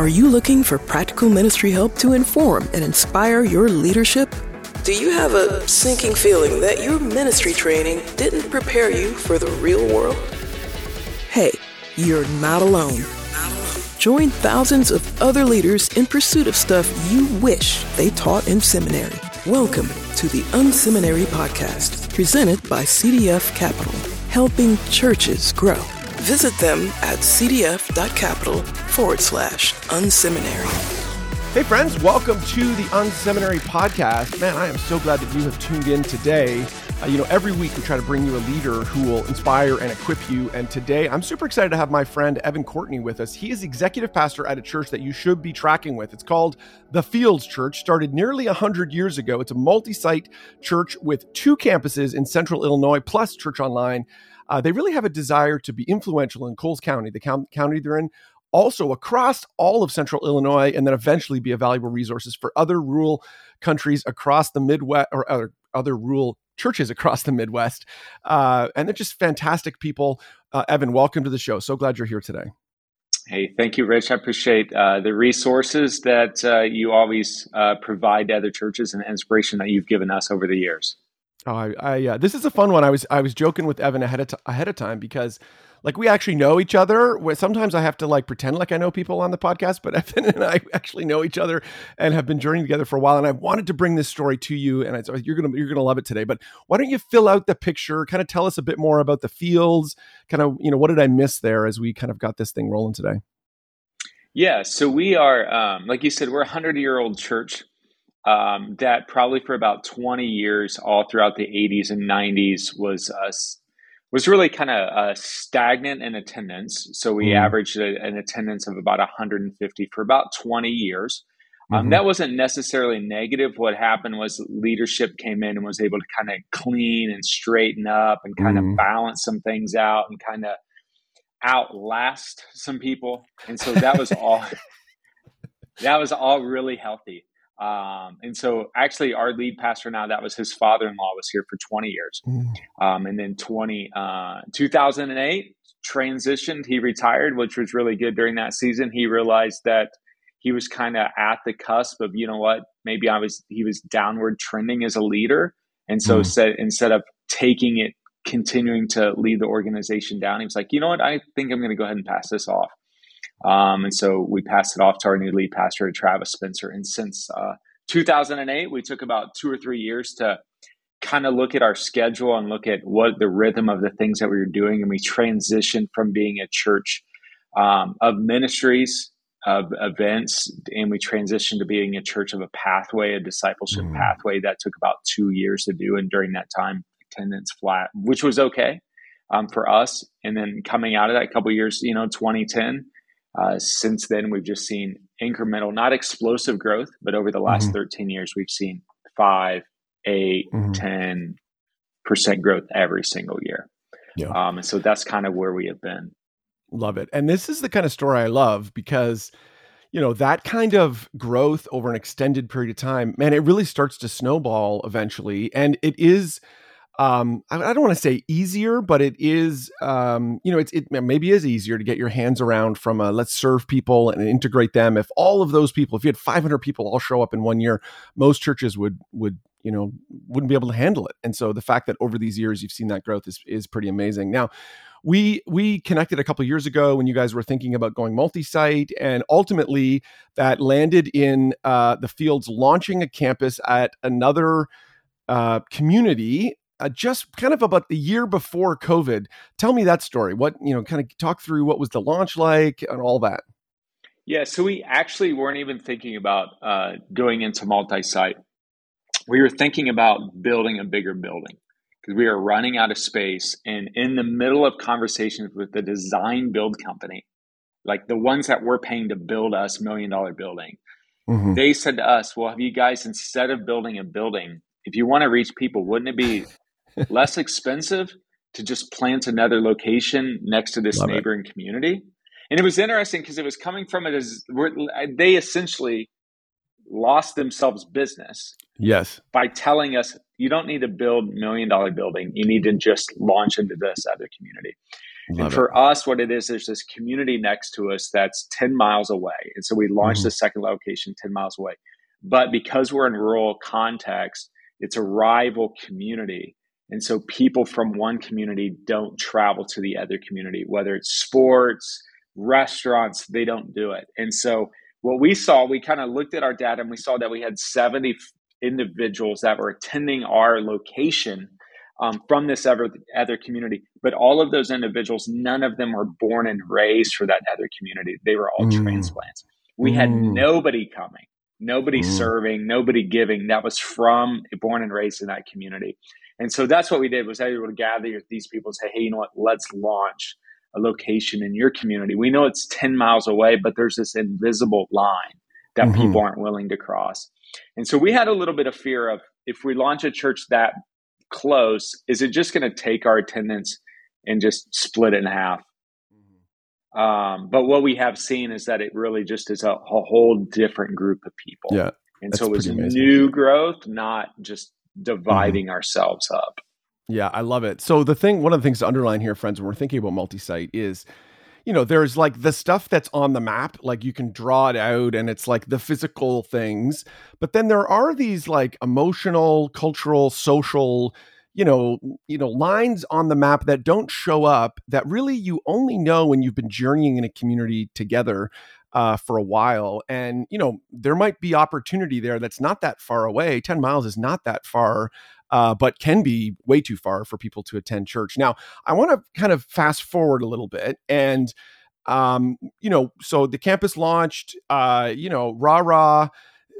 Are you looking for practical ministry help to inform and inspire your leadership? Do you have a sinking feeling that your ministry training didn't prepare you for the real world? Hey, you're not alone. Join thousands of other leaders in pursuit of stuff you wish they taught in seminary. Welcome to the Unseminary Podcast, presented by CDF Capital, helping churches grow. Visit them at cdf.capital forward slash unseminary. Hey, friends, welcome to the Unseminary Podcast. Man, I am so glad that you have tuned in today. Uh, you know, every week we try to bring you a leader who will inspire and equip you. And today I'm super excited to have my friend Evan Courtney with us. He is executive pastor at a church that you should be tracking with. It's called the Fields Church, started nearly 100 years ago. It's a multi site church with two campuses in central Illinois, plus Church Online. Uh, they really have a desire to be influential in Coles County, the county they're in, also across all of central Illinois, and then eventually be a valuable resources for other rural countries across the Midwest or other, other rural churches across the Midwest. Uh, and they're just fantastic people. Uh, Evan, welcome to the show. So glad you're here today. Hey, thank you, Rich. I appreciate uh, the resources that uh, you always uh, provide to other churches and inspiration that you've given us over the years. Oh, I, I uh, this is a fun one. I was I was joking with Evan ahead of t- ahead of time because like we actually know each other. Sometimes I have to like pretend like I know people on the podcast, but Evan and I actually know each other and have been journeying together for a while. And I wanted to bring this story to you, and I, you're gonna you're gonna love it today. But why don't you fill out the picture? Kind of tell us a bit more about the fields. Kind of you know what did I miss there as we kind of got this thing rolling today. Yeah, so we are, um, like you said, we're a hundred year old church um, that probably for about 20 years, all throughout the 80s and 90s, was uh, was really kind of uh, stagnant in attendance. So we mm. averaged a, an attendance of about 150 for about 20 years. Um, mm-hmm. That wasn't necessarily negative. What happened was leadership came in and was able to kind of clean and straighten up and kind mm-hmm. of balance some things out and kind of outlast some people. And so that was all. that was all really healthy. Um, and so actually our lead pastor now, that was his father-in-law was here for 20 years. Mm. Um, and then 20, uh, 2008 transitioned, he retired, which was really good during that season. He realized that he was kind of at the cusp of, you know what, maybe I was, he was downward trending as a leader. And so mm. said, instead of taking it, continuing to lead the organization down, he was like, you know what, I think I'm going to go ahead and pass this off. Um, and so we passed it off to our new lead pastor, Travis Spencer. And since uh, 2008, we took about two or three years to kind of look at our schedule and look at what the rhythm of the things that we were doing. And we transitioned from being a church um, of ministries, of events, and we transitioned to being a church of a pathway, a discipleship mm. pathway that took about two years to do. And during that time, attendance flat, which was okay um, for us. And then coming out of that couple years, you know, 2010, uh, since then, we've just seen incremental, not explosive growth, but over the last mm-hmm. 13 years, we've seen five, eight, mm-hmm. 10 percent growth every single year. Yeah. Um, and so that's kind of where we have been. Love it. And this is the kind of story I love because, you know, that kind of growth over an extended period of time, man, it really starts to snowball eventually. And it is um, I, don't want to say easier, but it is, um, you know, it's, it maybe is easier to get your hands around from a let's serve people and integrate them. If all of those people, if you had 500 people all show up in one year, most churches would, would, you know, wouldn't be able to handle it. And so the fact that over these years you've seen that growth is, is pretty amazing. Now, we we connected a couple years ago when you guys were thinking about going multi-site and ultimately that landed in uh, the fields launching a campus at another uh, community uh, just kind of about the year before COVID. Tell me that story. What, you know, kind of talk through what was the launch like and all that. Yeah, so we actually weren't even thinking about uh, going into multi site. We were thinking about building a bigger building because we were running out of space. And in the middle of conversations with the design build company, like the ones that were paying to build us million dollar building, mm-hmm. they said to us, Well, have you guys, instead of building a building, if you want to reach people, wouldn't it be less expensive to just plant another location next to this Love neighboring it. community. And it was interesting because it was coming from it as they essentially lost themselves business. Yes. By telling us you don't need to build million dollar building, you need to just launch into this other community. Love and for it. us, what it is, there's this community next to us that's 10 miles away. And so we launched mm-hmm. the second location 10 miles away. But because we're in rural context, it's a rival community. And so people from one community don't travel to the other community, whether it's sports, restaurants, they don't do it. And so what we saw, we kind of looked at our data and we saw that we had 70 individuals that were attending our location um, from this other, other community. But all of those individuals, none of them were born and raised for that other community. They were all mm. transplants. We mm. had nobody coming, nobody mm. serving, nobody giving that was from born and raised in that community. And so that's what we did was able to gather these people and say, hey, you know what, let's launch a location in your community. We know it's 10 miles away, but there's this invisible line that mm-hmm. people aren't willing to cross. And so we had a little bit of fear of if we launch a church that close, is it just going to take our attendance and just split it in half? Mm-hmm. Um, but what we have seen is that it really just is a, a whole different group of people. Yeah. And so it was new growth, not just dividing mm-hmm. ourselves up. Yeah, I love it. So the thing, one of the things to underline here, friends, when we're thinking about multi-site is, you know, there's like the stuff that's on the map, like you can draw it out and it's like the physical things. But then there are these like emotional, cultural, social, you know, you know, lines on the map that don't show up that really you only know when you've been journeying in a community together uh, for a while. And, you know, there might be opportunity there that's not that far away. 10 miles is not that far, uh, but can be way too far for people to attend church. Now, I want to kind of fast forward a little bit and, um, you know, so the campus launched, uh, you know, rah rah.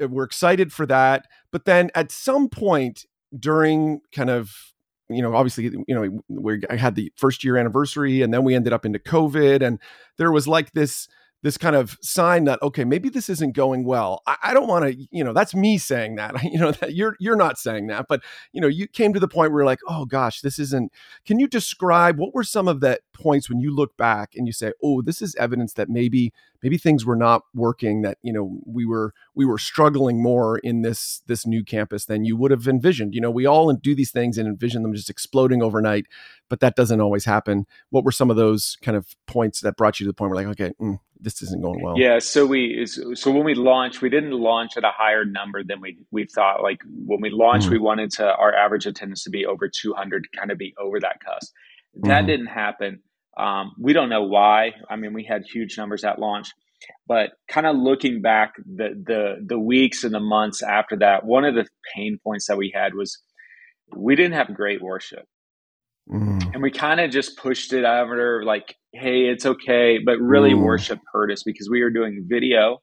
Uh, we're excited for that. But then at some point during kind of you know, obviously, you know, we I had the first year anniversary, and then we ended up into COVID, and there was like this this kind of sign that okay maybe this isn't going well. I, I don't want to you know that's me saying that you know that you're you're not saying that but you know you came to the point where you're like oh gosh this isn't can you describe what were some of the points when you look back and you say oh this is evidence that maybe maybe things were not working that you know we were we were struggling more in this this new campus than you would have envisioned? You know we all do these things and envision them just exploding overnight but that doesn't always happen. What were some of those kind of points that brought you to the point where like okay mm, this isn't going well yeah so we so when we launched we didn't launch at a higher number than we we thought like when we launched mm. we wanted to our average attendance to be over 200 kind of be over that cusp that mm. didn't happen um, we don't know why. I mean, we had huge numbers at launch, but kind of looking back the the the weeks and the months after that, one of the pain points that we had was we didn't have great worship. Mm. And we kind of just pushed it out of over like, hey, it's okay. But really, mm. worship hurt us because we were doing video,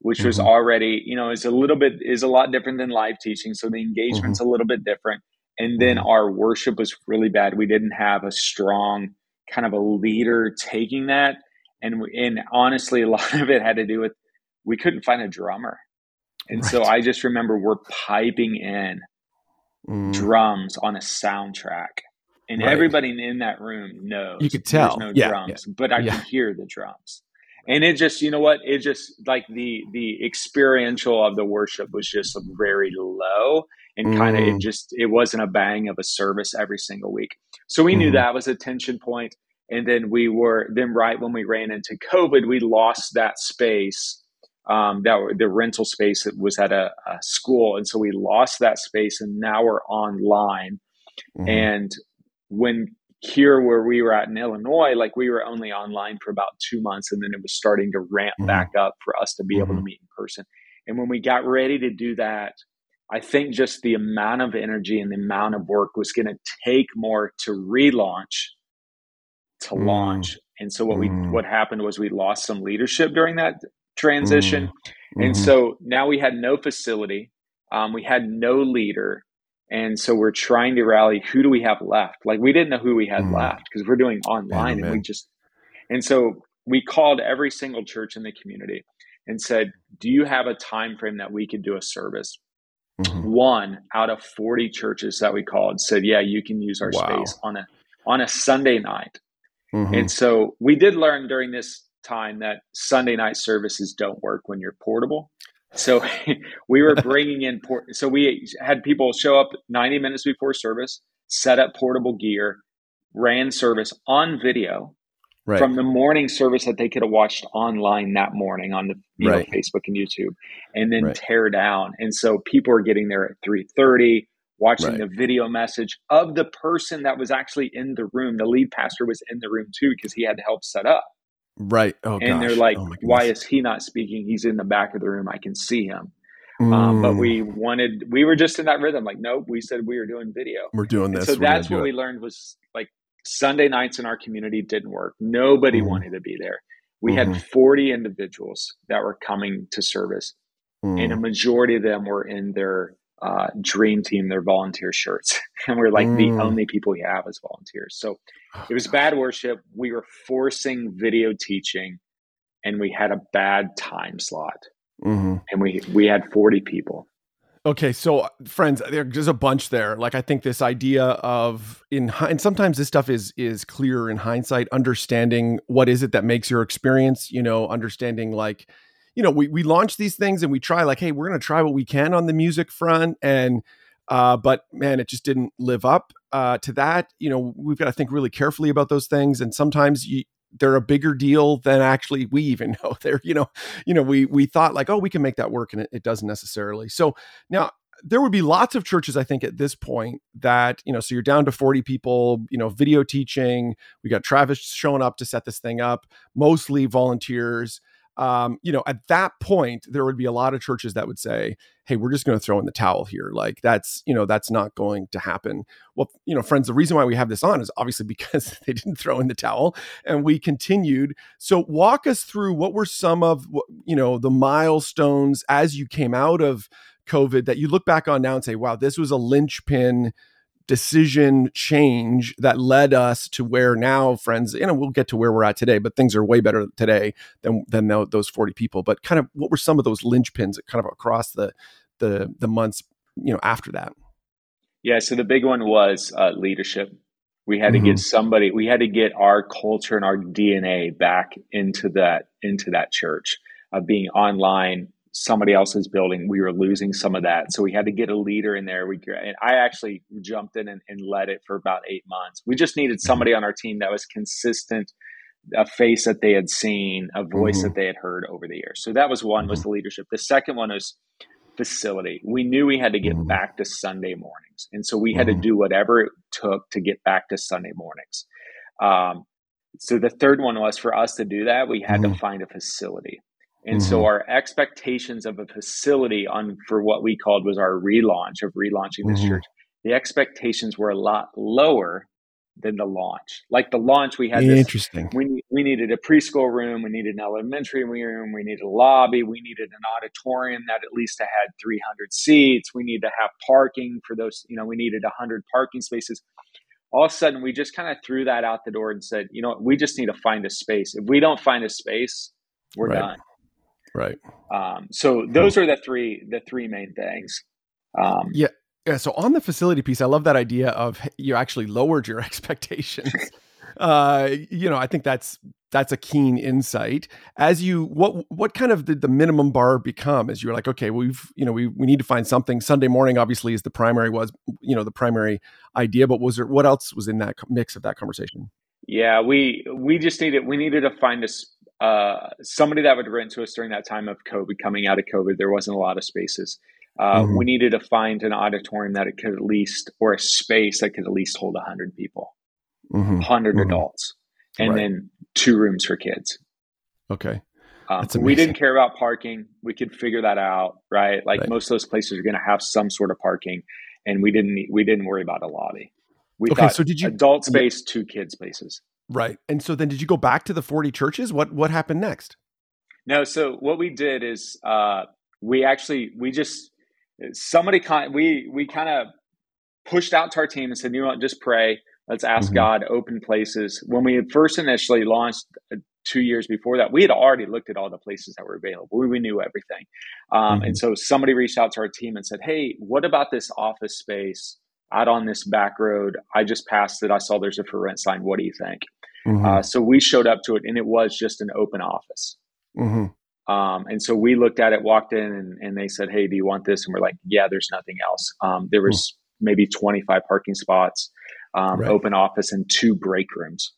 which mm-hmm. was already, you know, is a little bit, is a lot different than live teaching. So the engagement's mm-hmm. a little bit different. And then mm-hmm. our worship was really bad. We didn't have a strong kind of a leader taking that. And, and honestly, a lot of it had to do with we couldn't find a drummer. And right. so I just remember we're piping in mm. drums on a soundtrack. And right. everybody in that room knows you could tell no yeah, drums, yeah. but I yeah. could hear the drums. And it just, you know what? It just like the the experiential of the worship was just very low and kind of it mm. just it wasn't a bang of a service every single week. So we mm. knew mm-hmm. that was a tension point. And then we were then right when we ran into COVID, we lost that space. Um, that the rental space that was at a, a, school, and so we lost that space, and now we're online. Mm-hmm. And when here where we were at in Illinois, like we were only online for about two months, and then it was starting to ramp mm-hmm. back up for us to be able to mm-hmm. meet in person. And when we got ready to do that, I think just the amount of energy and the amount of work was going to take more to relaunch to mm. launch. And so what we mm. what happened was we lost some leadership during that transition. Mm. Mm-hmm. And so now we had no facility. Um, we had no leader. And so we're trying to rally who do we have left? Like we didn't know who we had mm. left because we're doing online and we just and so we called every single church in the community and said, "Do you have a time frame that we could do a service?" Mm-hmm. One out of 40 churches that we called said, "Yeah, you can use our wow. space on a on a Sunday night." Mm-hmm. And so we did learn during this time that Sunday night services don't work when you're portable. So we were bringing in port. So we had people show up 90 minutes before service, set up portable gear, ran service on video, right. from the morning service that they could have watched online that morning on the you Right. know, Facebook and YouTube, and then Right. tear down. And so people are getting there at three thirty, watching Right. the video message of the person that was actually in the room. The lead pastor was in the room too because he had to help set up. Right. Oh, and they're like, Oh, "Why is he not speaking? He's in the back of the room. I can see him." Um, but Mm, we wanted, we were just in that rhythm. Like, nope, we said we were doing video. we're doing And this. so we're that's what we learned was like Sunday nights in our community didn't work. Nobody Mhm. wanted to be there. We Mhm. had 40 individuals that were coming to service, and a Mm, majority of them were in their uh, dream team, their volunteer shirts. And we're like Mm. the only people we have as volunteers. So it was bad worship. We were forcing video teaching, and we had a bad time slot. Mhm. And we we had 40 people. Okay, so uh, friends, there's a bunch there. Like I think this idea of in and sometimes this stuff is is clearer in hindsight. Understanding what is it that makes your experience, you know, understanding like, you know, we we launch these things and we try like, hey, we're gonna try what we can on the music front, and uh, but man, it just didn't live up uh, to that. You know, we've got to think really carefully about those things, and sometimes you they're a bigger deal than actually we even know they're you know you know we we thought like oh we can make that work and it, it doesn't necessarily so now, there would be lots of churches, I think, at this point that, you know, so you're down to 40 people, you know, video teaching. We got Travis showing up to set this thing up, mostly volunteers. Um, you know, at that point, there would be a lot of churches that would say, hey, we're just going to throw in the towel here. Like, that's, you know, that's not going to happen. Well, you know, friends, the reason why we have this on is obviously because they didn't throw in the towel and we continued. So, walk us through what were some of, you know, the milestones as you came out of COVID that you look back on now and say, wow, this was a linchpin decision change that led us to where now, friends, you know, we'll get to where we're at today, but things are way better today than than tho- those 40 people. But kind of what were some of those linchpins that kind of across the the the months, you know, after that? Yeah, so the big one was uh, leadership. We had to Mhm. get somebody. We had to get our culture and our DNA back into that into that church of being online. Somebody else's building. We were losing some of that, so we had to get a leader in there. We and I actually jumped in and, and led it for about eight months. We just needed somebody on our team that was consistent, a face that they had seen, a voice Mhm. that they had heard over the years. So that was one was the leadership. The second one was facility. We knew we had to get Mhm. back to Sunday mornings. And so we had to do whatever it took to get back to Sunday mornings. Um, so the third one was for us to do that, we had to find a facility. And so Mhm. our expectations of a facility on for what we called was our relaunch of relaunching this Mhm. church. The expectations were a lot lower than the launch. Like the launch, we had this Interesting. we we needed a preschool room, we needed an elementary room, we needed a lobby, we needed an auditorium that at least had 300 seats. We needed to have parking for those, you know, we needed 100 parking spaces. All of a sudden, we just kind of threw that out the door and said, you know, we just need to find a space. If we don't find a space, we're Right. done. Right. Um, so those are the three the three main things. Um, Yeah. Yeah. So on the facility piece, I love that idea of you actually lowered your expectations. uh, you know, I think that's that's a keen insight. As you what what kind of did the minimum bar become as you were like, okay, we've you know, we we need to find something. Sunday morning obviously is the primary was, you know, the primary idea, but was there what else was in that mix of that conversation? Yeah, we we just needed we needed to find us uh, somebody that would rent to us during that time of COVID. Coming out of COVID, there wasn't a lot of spaces. Uh, Mhm. We needed to find an auditorium that it could at least, or a space that could at least hold hundred people, Mhm. 100 Mhm. adults, and Right. then two rooms for kids. Okay. Um, we didn't care about parking. We could figure that out, right? Like Right. most of those places are going to have some sort of parking, and we didn't we didn't worry about a lobby. We Okay, so did you- adult space, two kid spaces. Right. And so then did you go back to the 40 churches? What what happened next? No, so what we did is uh, we actually we just somebody kind we we kind of pushed out to our team and said, you know what, just pray. Let's ask Mhm. God open places. When we had first initially launched uh, two years before that, we had already looked at all the places that were available. We, we knew everything, um, Mhm. and so somebody reached out to our team and said, "Hey, what about this office space out on this back road? I just passed it. I saw there's a for rent sign. What do you think?" Mhm. Uh, so we showed up to it, and it was just an open office. Mhm. Um, and so we looked at it, walked in, and, and they said, "Hey, do you want this?" And we're like, "Yeah." There's nothing else. Um, there was maybe 25 parking spots, um, Right. open office, and two break rooms.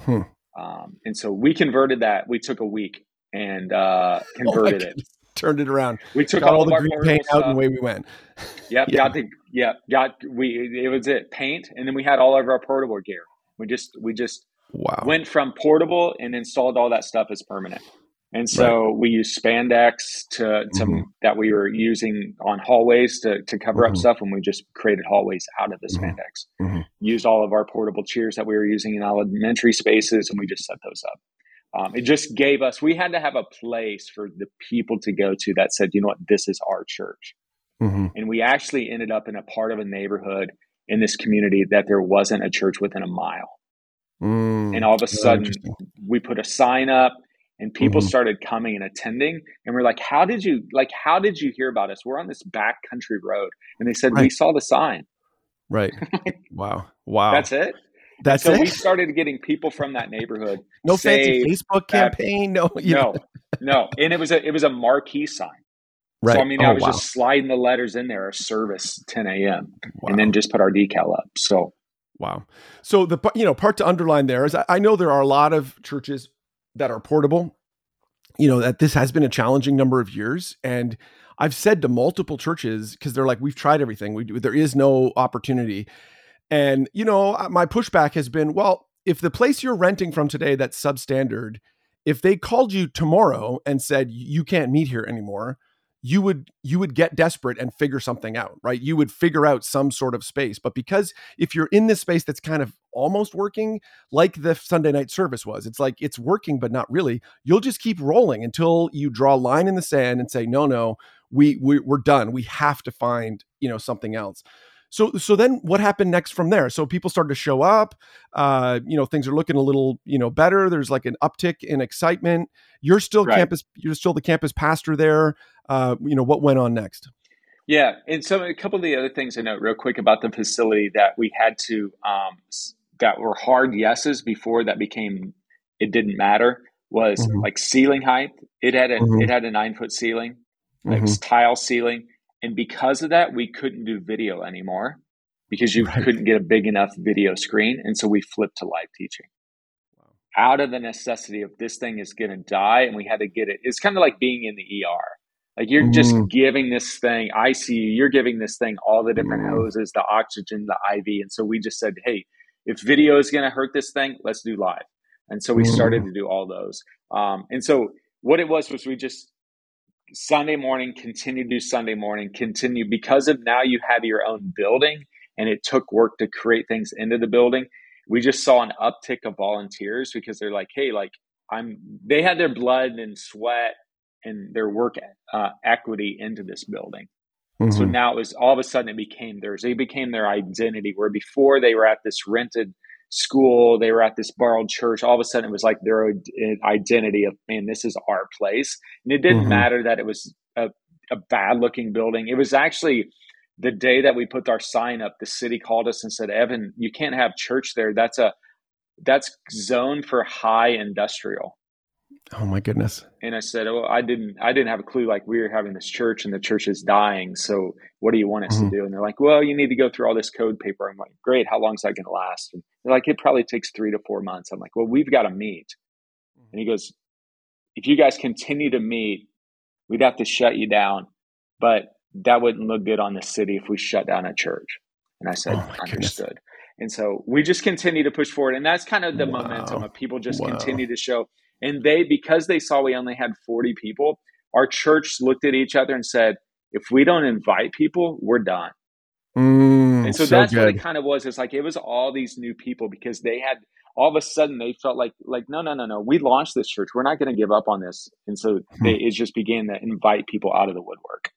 Hmm. Um, and so we converted that. We took a week and uh, oh converted oh it. Turned it around. We took all, all the green paint out and away we went. Yep, yeah. got the yeah, got we it was it paint, and then we had all of our portable gear. We just we just wow went from portable and installed all that stuff as permanent. And so right. we used spandex to, to mm-hmm. that we were using on hallways to, to cover mm-hmm. up stuff, and we just created hallways out of the mm-hmm. spandex. Mm-hmm. Used all of our portable chairs that we were using in elementary spaces, and we just set those up. Um, it just gave us we had to have a place for the people to go to that said, you know what, this is our church. Mm-hmm. And we actually ended up in a part of a neighborhood in this community that there wasn't a church within a mile. Mm, and all of a sudden, we put a sign up and people mm-hmm. started coming and attending and we're like how did you like how did you hear about us we're on this back country road and they said right. we saw the sign right wow wow that's it that's so it? we started getting people from that neighborhood no fancy facebook campaign no no no and it was a it was a marquee sign right so i mean oh, i was wow. just sliding the letters in there service 10 a.m wow. and then just put our decal up so Wow. So the you know part to underline there is I, I know there are a lot of churches that are portable. You know, that this has been a challenging number of years. And I've said to multiple churches, because they're like, we've tried everything. We do, there is no opportunity. And, you know, my pushback has been, well, if the place you're renting from today that's substandard, if they called you tomorrow and said you can't meet here anymore, you would you would get desperate and figure something out right? You would figure out some sort of space. But because if you're in this space that's kind of almost working like the sunday night service was it's like it's working but not really you'll just keep rolling until you draw a line in the sand and say no no we, we we're done. We have to find you know something else so so then what happened next from there so people started to show up uh you know things are looking a little you know better there's like an uptick in excitement you're still right. campus you're still the campus pastor there uh you know what went on next yeah and so a couple of the other things i note real quick about the facility that we had to um that were hard yeses before that became it didn't matter was mm-hmm. like ceiling height it had a mm-hmm. it had a nine foot ceiling like mm-hmm. tile ceiling and because of that, we couldn't do video anymore because you right. couldn't get a big enough video screen. And so we flipped to live teaching. Wow. Out of the necessity of this thing is going to die, and we had to get it. It's kind of like being in the ER. Like you're mm. just giving this thing ICU, you're giving this thing all the different mm. hoses, the oxygen, the IV. And so we just said, hey, if video is going to hurt this thing, let's do live. And so we mm. started to do all those. Um, and so what it was was we just Sunday morning, continue to do Sunday morning, continue because of now you have your own building and it took work to create things into the building. We just saw an uptick of volunteers because they're like, hey, like I'm, they had their blood and sweat and their work uh, equity into this building. Mm-hmm. So now it was all of a sudden it became theirs. It became their identity where before they were at this rented school, they were at this borrowed church. All of a sudden, it was like their identity of, man, this is our place. And it didn't mm-hmm. matter that it was a, a bad looking building. It was actually the day that we put our sign up, the city called us and said, Evan, you can't have church there. That's a, that's zoned for high industrial. Oh my goodness. And I said, "Oh, I didn't I didn't have a clue like we were having this church and the church is dying. So what do you want us mm-hmm. to do?" And they're like, "Well, you need to go through all this code paper." I'm like, "Great. How long is that going to last?" And they're like, "It probably takes 3 to 4 months." I'm like, "Well, we've got to meet." Mm-hmm. And he goes, "If you guys continue to meet, we'd have to shut you down, but that wouldn't look good on the city if we shut down a church." And I said, oh "Understood." Goodness. And so we just continue to push forward. And that's kind of the wow. momentum of people just wow. continue to show and they, because they saw we only had 40 people, our church looked at each other and said, if we don't invite people, we're done. Mm, and so, so that's good. what it kind of was. It's like it was all these new people because they had all of a sudden they felt like like no no no no we launched this church we're not going to give up on this and so hmm. they, it just began to invite people out of the woodwork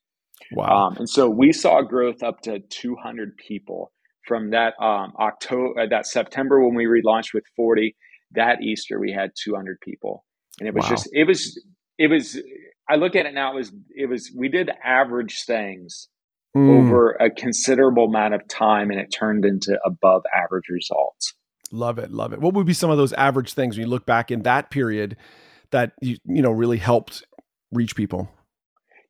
wow um, and so we saw growth up to 200 people from that um, october uh, that september when we relaunched with 40 that Easter we had 200 people, and it was wow. just it was it was. I look at it now. It was it was we did average things mm. over a considerable amount of time, and it turned into above average results. Love it, love it. What would be some of those average things when you look back in that period that you you know really helped reach people?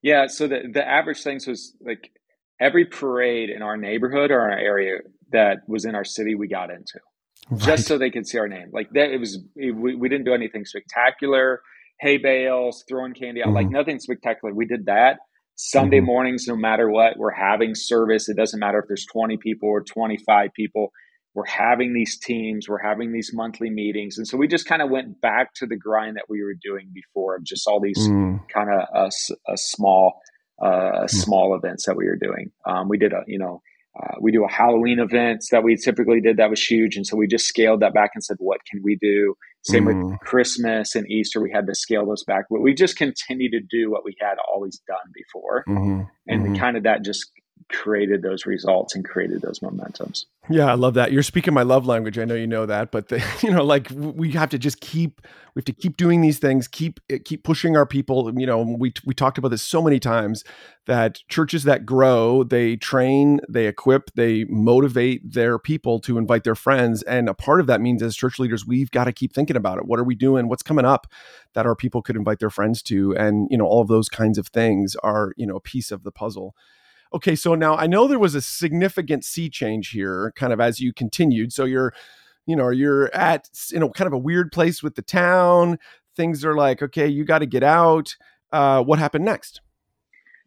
Yeah, so the the average things was like every parade in our neighborhood or our area that was in our city we got into. Right. just so they could see our name. Like that, it was we, we didn't do anything spectacular. Hay bales, throwing candy out, mm-hmm. like nothing spectacular. We did that. Sunday mm-hmm. mornings, no matter what, we're having service. It doesn't matter if there's 20 people or 25 people. We're having these teams, we're having these monthly meetings. And so we just kind of went back to the grind that we were doing before of just all these mm. kind of a, a small, uh, mm. small events that we were doing. Um, we did a, you know, uh, we do a Halloween events that we typically did that was huge, and so we just scaled that back and said, "What can we do?" Same mm. with Christmas and Easter, we had to scale those back, but we just continue to do what we had always done before, mm-hmm. and mm-hmm. kind of that just created those results and created those momentums. Yeah, I love that. You're speaking my love language. I know you know that, but the, you know, like we have to just keep we have to keep doing these things, keep eh, keep pushing our people. You know, we we talked about this so many times that churches that grow, they train, they equip, they motivate their people to invite their friends, and a part of that means as church leaders, we've got to keep thinking about it. What are we doing? What's coming up that our people could invite their friends to? And you know, all of those kinds of things are you know a piece of the puzzle. Okay, so now I know there was a significant sea change here, kind of as you continued. So you're, you know, you're at you know kind of a weird place with the town. Things are like, okay, you got to get out. Uh, what happened next?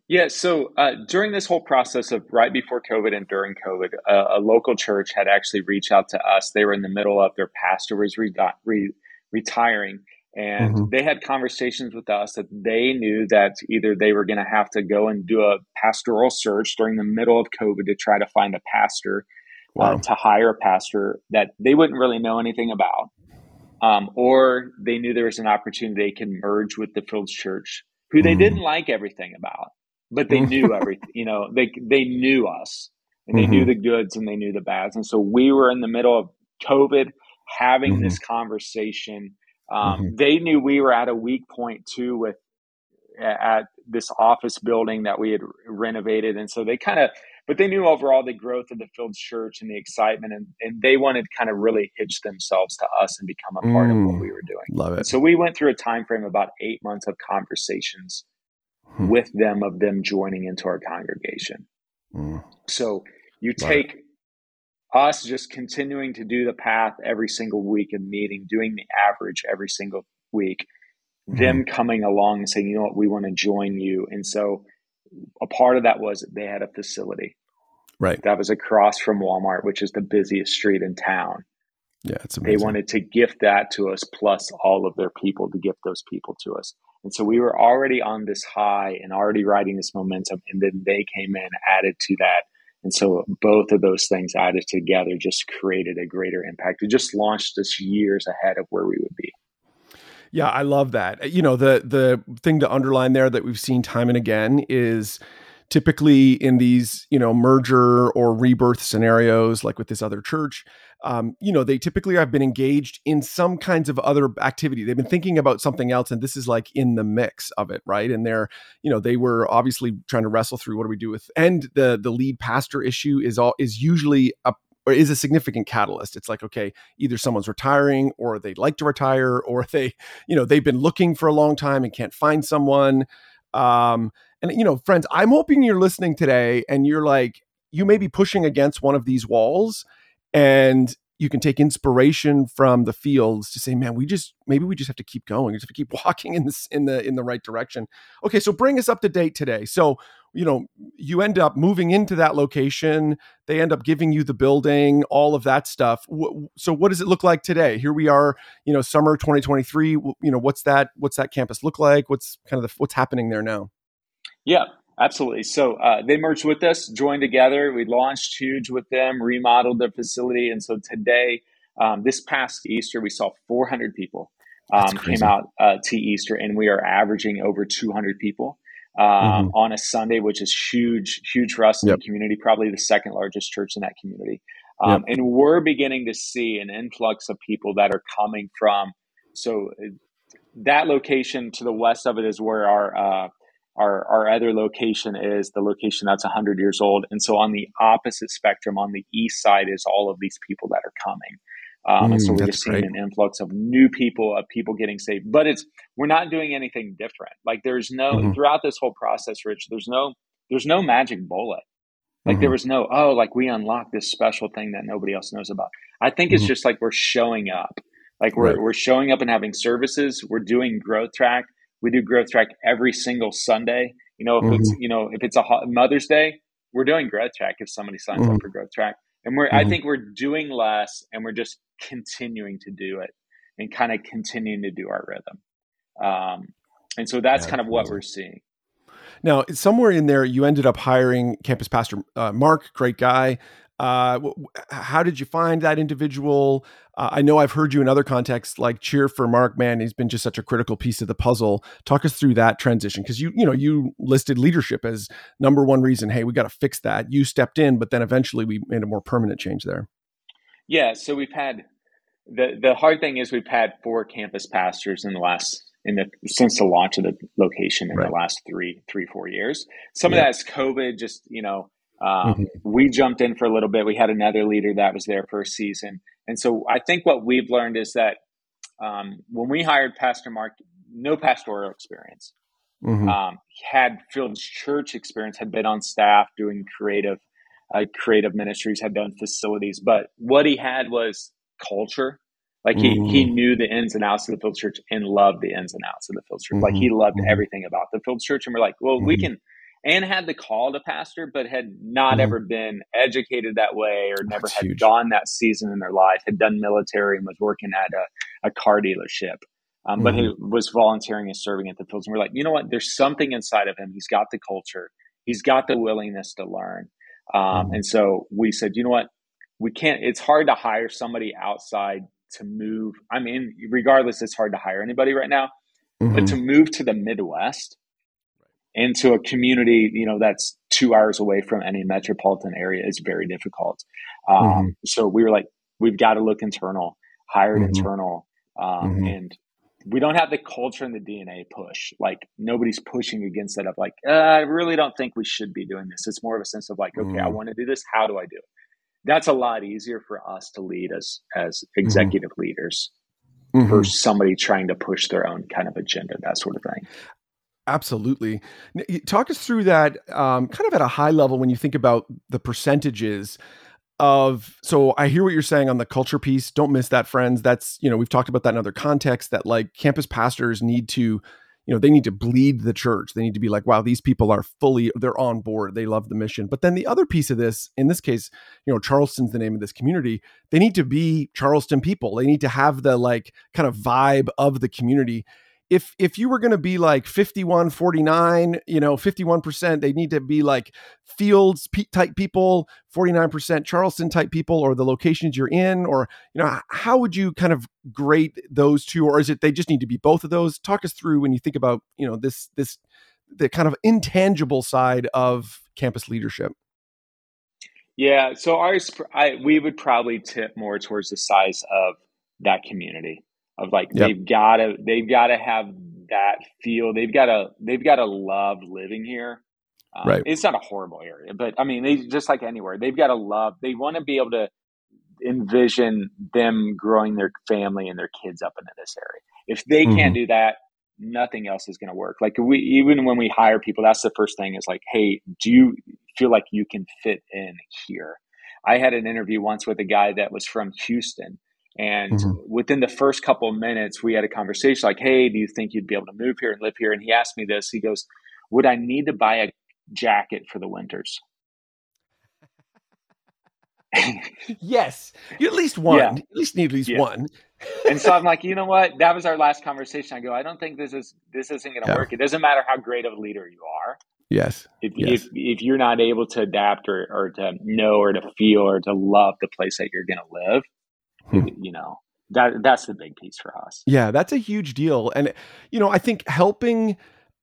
Yeah, so uh, during this whole process of right before COVID and during COVID, uh, a local church had actually reached out to us. They were in the middle of their pastor was re- re- retiring, and mm-hmm. they had conversations with us that they knew that either they were going to have to go and do a pastoral search during the middle of COVID to try to find a pastor, uh, wow. uh, to hire a pastor that they wouldn't really know anything about. Um, or they knew there was an opportunity they can merge with the Fields Church, who they mm. didn't like everything about, but they knew everything. You know, they they knew us, and they mm-hmm. knew the goods and they knew the bads. And so we were in the middle of COVID, having mm-hmm. this conversation um, mm-hmm. They knew we were at a weak point too with at this office building that we had renovated, and so they kind of, but they knew overall the growth of the Fields Church and the excitement, and, and they wanted kind of really hitch themselves to us and become a part mm, of what mm. we were doing. Love it. So we went through a time frame about eight months of conversations hmm. with them of them joining into our congregation. Mm. So you take us just continuing to do the path every single week and meeting, doing the average every single week, mm-hmm. them coming along and saying, you know what, we want to join you. And so a part of that was they had a facility. Right. That was across from Walmart, which is the busiest street in town. Yeah, it's amazing. They wanted to gift that to us, plus all of their people to gift those people to us. And so we were already on this high and already riding this momentum. And then they came in, added to that and so both of those things added together just created a greater impact. It just launched us years ahead of where we would be. Yeah, I love that. You know, the the thing to underline there that we've seen time and again is typically in these you know merger or rebirth scenarios like with this other church um, you know they typically have been engaged in some kinds of other activity they've been thinking about something else and this is like in the mix of it right and they're you know they were obviously trying to wrestle through what do we do with and the the lead pastor issue is all is usually a or is a significant catalyst. It's like, okay, either someone's retiring or they'd like to retire or they, you know, they've been looking for a long time and can't find someone. Um, and, you know, friends, I'm hoping you're listening today and you're like, you may be pushing against one of these walls and you can take inspiration from the fields to say, man, we just maybe we just have to keep going. We just have to keep walking in this in the in the right direction. Okay, so bring us up to date today. So, you know, you end up moving into that location. They end up giving you the building, all of that stuff. So, what does it look like today? Here we are, you know, summer 2023. You know, what's that? What's that campus look like? What's kind of the, what's happening there now? Yeah, absolutely. So uh, they merged with us, joined together. We launched huge with them, remodeled their facility, and so today, um, this past Easter, we saw 400 people um, came out uh, to Easter, and we are averaging over 200 people. Um, mm-hmm. On a Sunday, which is huge, huge for us in yep. the community, probably the second largest church in that community. Um, yep. And we're beginning to see an influx of people that are coming from. So uh, that location to the west of it is where our uh, our, our other location is the location that's 100 years old. And so on the opposite spectrum, on the east side, is all of these people that are coming. Um, mm, and so mm, we're just seeing great. an influx of new people, of people getting saved. But it's we're not doing anything different. Like there's no mm-hmm. throughout this whole process, Rich. There's no there's no magic bullet. Like mm-hmm. there was no oh like we unlocked this special thing that nobody else knows about. I think mm-hmm. it's just like we're showing up. Like we're, right. we're showing up and having services. We're doing growth track. We do growth track every single Sunday. You know, if mm-hmm. it's, you know, if it's a Mother's Day, we're doing growth track if somebody signs mm-hmm. up for growth track. And we're, I mm-hmm. think we're doing less and we're just continuing to do it and kind of continuing to do our rhythm. Um, and so that's yeah, kind of what we're seeing. Now, somewhere in there, you ended up hiring campus pastor uh, Mark, great guy. Uh, how did you find that individual? Uh, I know I've heard you in other contexts, like cheer for Mark. Man, he's been just such a critical piece of the puzzle. Talk us through that transition because you, you know, you listed leadership as number one reason. Hey, we got to fix that. You stepped in, but then eventually we made a more permanent change there. Yeah, so we've had the the hard thing is we've had four campus pastors in the last in the since the launch of the location in right. the last three three four years. Some yeah. of that's COVID, just you know. Um, mm-hmm. We jumped in for a little bit. We had another leader that was there for a season, and so I think what we've learned is that um, when we hired Pastor Mark, no pastoral experience, mm-hmm. um, had Fields Church experience, had been on staff doing creative, uh, creative ministries, had done facilities, but what he had was culture like he, mm-hmm. he knew the ins and outs of the Field Church and loved the ins and outs of the Field Church. Like he mm-hmm. loved mm-hmm. everything about the Field Church. And we're like, well, we mm-hmm. can, and had the call to pastor, but had not mm-hmm. ever been educated that way or never That's had huge. gone that season in their life, had done military and was working at a, a car dealership. Um, but he was volunteering and serving at the fields. And we're like, you know what? There's something inside of him. He's got the culture. He's got the willingness to learn. Um, and so we said, you know what? We can't, it's hard to hire somebody outside to move. I mean, regardless, it's hard to hire anybody right now, mm-hmm. but to move to the Midwest into a community, you know, that's two hours away from any metropolitan area is very difficult. Um, mm-hmm. So we were like, we've got to look internal, hired mm-hmm. internal, um, mm-hmm. and we don't have the culture and the DNA push. Like nobody's pushing against it. Of like, uh, I really don't think we should be doing this. It's more of a sense of like, okay, I mm-hmm. want to do this. How do I do it? that's a lot easier for us to lead as as mm-hmm. executive leaders mm-hmm. for somebody trying to push their own kind of agenda, that sort of thing. Absolutely. Talk us through that um, kind of at a high level when you think about the percentages of so I hear what you're saying on the culture piece. Don't miss that, friends. That's, you know, we've talked about that in other contexts that like campus pastors need to you know they need to bleed the church they need to be like wow these people are fully they're on board they love the mission but then the other piece of this in this case you know charleston's the name of this community they need to be charleston people they need to have the like kind of vibe of the community if if you were going to be like 51 49 you know 51% they need to be like fields type people 49% charleston type people or the locations you're in or you know how would you kind of grade those two or is it they just need to be both of those? Talk us through when you think about you know this this the kind of intangible side of campus leadership. Yeah so ours I, we would probably tip more towards the size of that community of like yep. they've got to they've got to have that feel. They've got to they've got to love living here. Um, right. it's not a horrible area but i mean they just like anywhere they've got to love they want to be able to envision them growing their family and their kids up into this area. If they mm-hmm. can't do that nothing else is going to work. Like we even when we hire people that's the first thing is like hey do you feel like you can fit in here? I had an interview once with a guy that was from houston and mm-hmm. within the first couple of minutes, we had a conversation like, Hey, do you think you'd be able to move here and live here? And he asked me this. He goes, Would I need to buy a jacket for the winters? yes. You at least one. Yeah. At least need at least yeah. one. and so I'm like, you know what? That was our last conversation. I go, I don't think this is this isn't gonna yeah. work. It doesn't matter how great of a leader you are. Yes. If, yes. if if you're not able to adapt or, or to know or to feel or to love the place that you're gonna live, Hmm. You know, that that's the big piece for us. Yeah, that's a huge deal. And you know, I think helping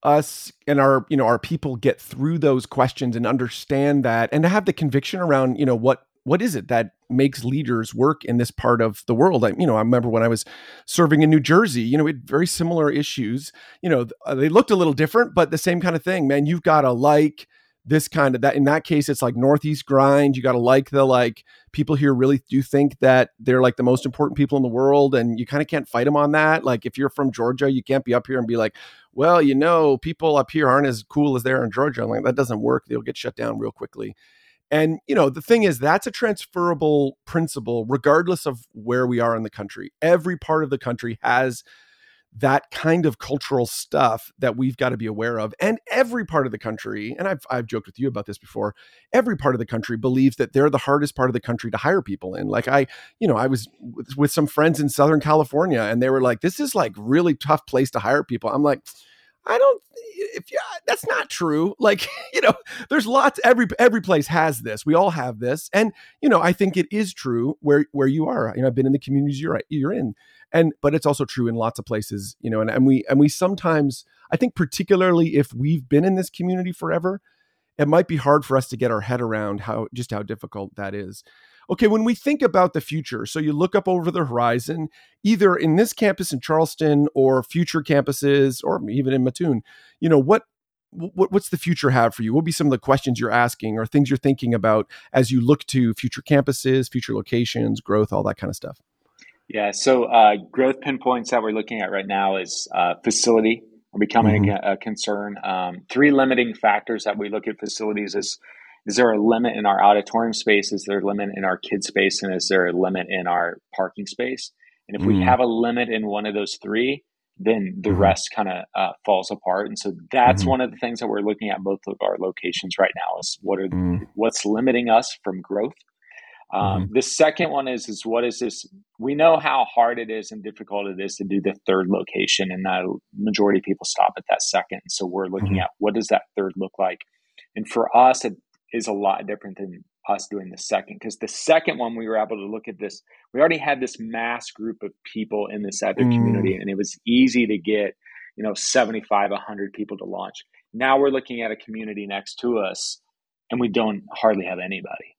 us and our you know our people get through those questions and understand that and to have the conviction around you know what what is it that makes leaders work in this part of the world? I, you know, I remember when I was serving in New Jersey, you know, we had very similar issues. You know, they looked a little different, but the same kind of thing. Man, you've got to like this kind of that in that case it's like northeast grind you got to like the like people here really do think that they're like the most important people in the world and you kind of can't fight them on that like if you're from georgia you can't be up here and be like well you know people up here aren't as cool as they are in georgia I'm like that doesn't work they'll get shut down real quickly And, you know, the thing is, that's a transferable principle regardless of where we are in the country. Every part of the country has that kind of cultural stuff that we've got to be aware of. And every part of the country, and I've, I've joked with you about this before, every part of the country believes that they're the hardest part of the country to hire people in. Like I, you know, I was with, with some friends in Southern California and they were like, this is like really tough place to hire people. I'm like, I don't if yeah, that's not true. Like, you know, there's lots every every place has this. We all have this. And, you know, I think it is true where where you are. You know, I've been in the communities you're you're in. And but it's also true in lots of places, you know, and, and we and we sometimes I think particularly if we've been in this community forever, it might be hard for us to get our head around how just how difficult that is okay, when we think about the future, so you look up over the horizon, either in this campus in Charleston or future campuses or even in Mattoon, you know, what what, what's the future have for you? What be some of the questions you're asking or things you're thinking about as you look to future campuses, future locations, growth, all that kind of stuff? Yeah, so uh, growth pinpoints that we're looking at right now is uh, facility are becoming mm-hmm. a, a, concern. Um, three limiting factors that we look at facilities is is there a limit in our auditorium space? Is there a limit in our kid space? And is there a limit in our parking space? And if mm. we have a limit in one of those three, then the mm-hmm. rest kind of uh, falls apart. And so that's mm-hmm. one of the things that we're looking at both of our locations right now is what are mm. what's limiting us from growth. Um, mm-hmm. The second one is is what is this? We know how hard it is and difficult it is to do the third location, and the majority of people stop at that second. So we're looking mm-hmm. at what does that third look like. And for us, it is a lot different than us doing the second because the second one we were able to look at this we already had this mass group of people in this other mm. community and it was easy to get you know 75 100 people to launch now we're looking at a community next to us and we don't hardly have anybody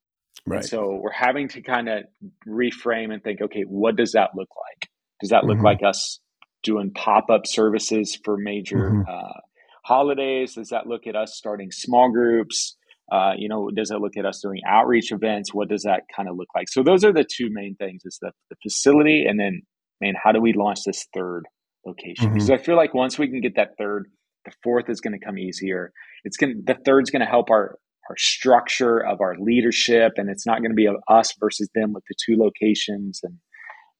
right and so we're having to kind of reframe and think okay what does that look like does that look mm-hmm. like us doing pop-up services for major mm-hmm. uh, holidays does that look at us starting small groups uh, you know, does it look at us doing outreach events? What does that kind of look like? So those are the two main things: is the, the facility, and then, man, how do we launch this third location? Because mm-hmm. I feel like once we can get that third, the fourth is going to come easier. It's going the third's going to help our our structure of our leadership, and it's not going to be us versus them with the two locations and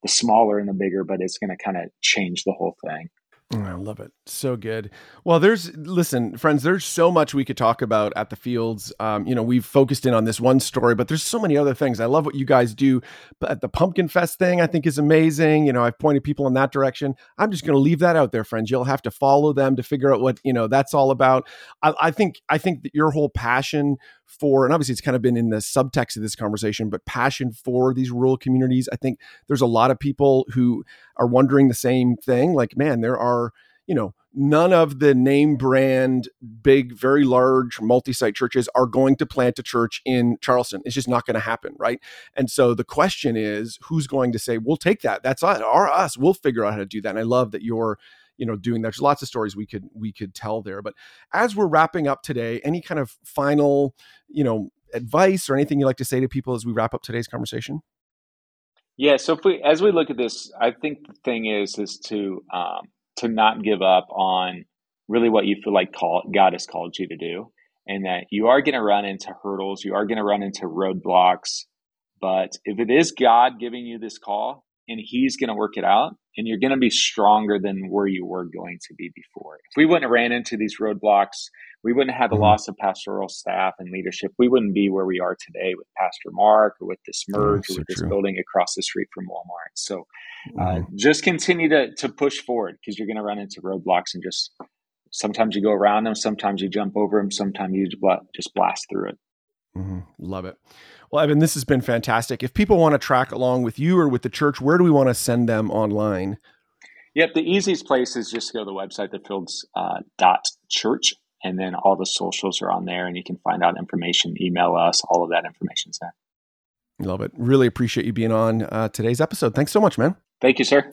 the smaller and the bigger, but it's going to kind of change the whole thing. I love it. So good. Well, there's, listen, friends, there's so much we could talk about at the fields. Um, you know, we've focused in on this one story, but there's so many other things. I love what you guys do. But the Pumpkin Fest thing, I think, is amazing. You know, I've pointed people in that direction. I'm just going to leave that out there, friends. You'll have to follow them to figure out what, you know, that's all about. I, I think, I think that your whole passion for, and obviously it's kind of been in the subtext of this conversation, but passion for these rural communities. I think there's a lot of people who are wondering the same thing. Like, man, there are, you know, none of the name brand, big, very large multi site churches are going to plant a church in Charleston. It's just not going to happen. Right. And so the question is who's going to say, we'll take that? That's us, our us. We'll figure out how to do that. And I love that you're you know doing that. there's lots of stories we could we could tell there but as we're wrapping up today any kind of final you know advice or anything you'd like to say to people as we wrap up today's conversation yeah so if we as we look at this i think the thing is is to um to not give up on really what you feel like call, god has called you to do and that you are going to run into hurdles you are going to run into roadblocks but if it is god giving you this call and he's going to work it out and you're going to be stronger than where you were going to be before. If we wouldn't have ran into these roadblocks, we wouldn't have had the mm-hmm. loss of pastoral staff and leadership. We wouldn't be where we are today with Pastor Mark or with this merge oh, or with so this building across the street from Walmart. So uh, just continue to, to push forward because you're going to run into roadblocks and just sometimes you go around them, sometimes you jump over them, sometimes you just blast through it. Mm-hmm. Love it. Well, Evan, this has been fantastic. If people want to track along with you or with the church, where do we want to send them online? Yep, the easiest place is just to go to the website, thefields uh, dot church, and then all the socials are on there, and you can find out information, email us, all of that information's there. Love it. Really appreciate you being on uh, today's episode. Thanks so much, man. Thank you, sir.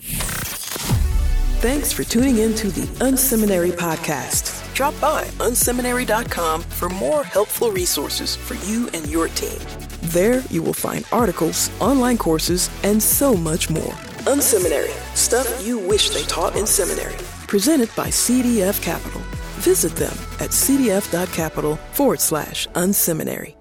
Thanks for tuning in to the Unseminary podcast. Drop by unseminary.com for more helpful resources for you and your team. There, you will find articles, online courses, and so much more. Unseminary, stuff you wish they taught in seminary. Presented by CDF Capital. Visit them at cdf.capital forward slash unseminary.